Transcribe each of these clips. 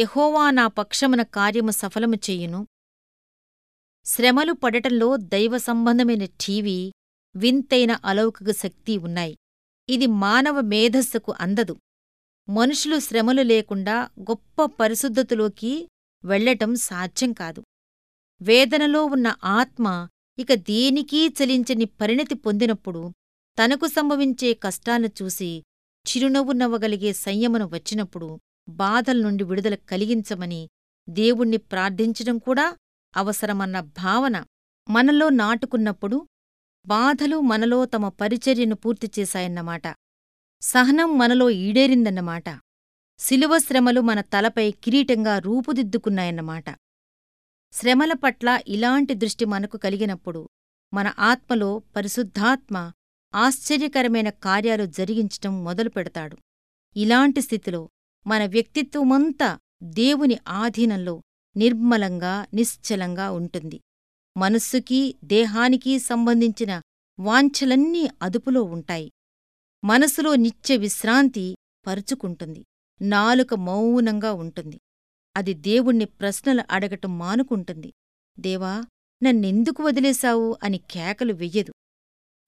యెహోవా నా పక్షమున కార్యము సఫలము చెయ్యును శ్రమలు పడటంలో దైవ సంబంధమైన ఠీవి వింతైన అలౌకిక శక్తి ఉన్నాయి. ఇది మానవ మేధస్సుకు అందదు. మనుషులు శ్రమలు లేకుండా గొప్ప పరిశుద్ధతలోకి వెళ్ళటం సాధ్యం కాదు. వేదనలో ఉన్న ఆత్మ ఇక దేనికీ చలించని పరిణతి పొందినప్పుడు తనకు సంభవించే కష్టాన్ని చూసి చిరునవ్వు నవ్వగలిగే సంయమనం వచ్చినప్పుడు బాధల నుండి విడుదల కలిగించమని దేవుణ్ణి ప్రార్థించడం కూడా అవసరమన్న భావన మనలో నాటుకున్నప్పుడు బాధలు మనలో తమ పరిచర్యను పూర్తి చేశాయన్నమాట. సహనం మనలో ఈడేరిందన్నమాట. శిలువ శ్రమలు మన తలపై కిరీటంగా రూపుదిద్దుకున్నాయన్నమాట. శ్రమల పట్ల ఇలాంటి దృష్టి మనకు కలిగినప్పుడు మన ఆత్మలో పరిశుద్ధాత్మ ఆశ్చర్యకరమైన కార్యాలు జరిగించటం మొదలుపెడతాడు. ఇలాంటి స్థితిలో మన వ్యక్తిత్వమంతా దేవుని ఆధీనంలో నిర్మలంగా నిశ్చలంగా ఉంటుంది. మనస్సుకీ దేహానికీ సంబంధించిన వాంఛలన్నీ అదుపులో ఉంటాయి. మనసులో నిత్య విశ్రాంతి పరుచుకుంటుంది. నాలుక మౌనంగా ఉంటుంది. అది దేవుణ్ణి ప్రశ్నలు అడగటం మానుకుంటుంది. దేవా నన్నెందుకు వదిలేశావు అని కేకలు వెయ్యదు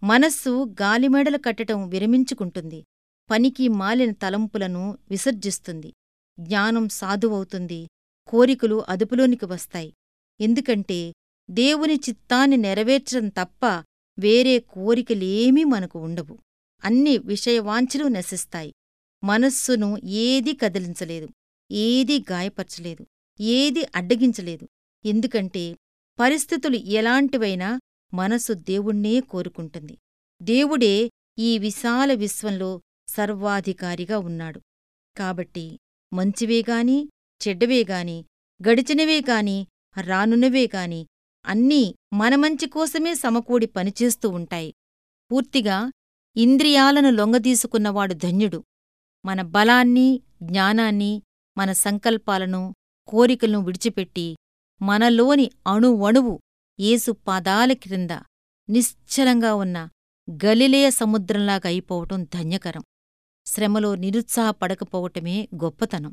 మనస్సు గాలిమేడలు కట్టటం విరమించుకుంటుంది. పనికి మాలిన తలంపులను విసర్జిస్తుంది. జ్ఞానం సాధువవుతుంది. కోరికలు అదుపులోనికి వస్తాయి. ఎందుకంటే దేవుని చిత్తాన్ని నెరవేర్చడం తప్ప వేరే కోరికలేమీ మనకు ఉండవు. అన్ని విషయవాంఛలు నశిస్తాయి. మనస్సును ఏదీ కదిలించలేదు. ఏదీ గాయపరచలేదు. ఏదీ అడ్డగించలేదు. ఎందుకంటే పరిస్థితులు ఎలాంటివైనా మనస్సు దేవుణ్ణే కోరుకుంటుంది. దేవుడే ఈ విశాల విశ్వంలో సర్వాధికారిగా ఉన్నాడు. కాబట్టి మంచివేగాని చెడ్డవేగాని గడిచినవేగాని రానునవేగాని అన్నీ మన మంచి కోసమే సమకూడి పనిచేస్తూ ఉంటాయి. పూర్తిగా ఇంద్రియాలను లొంగదీసుకున్నవాడు ధన్యుడు. మన బలాన్ని జ్ఞానాన్ని మన సంకల్పాలను కోరికలను విడిచిపెట్టి మనలోని అణువణువు ఏసు పాదాల క్రింద నిశ్చలంగా ఉన్న గలిలేయ సముద్రంలాగా అయిపోవటం ధన్యకరం. శ్రమలో నిరుత్సాహపడకపోవటమే గొప్పతనం.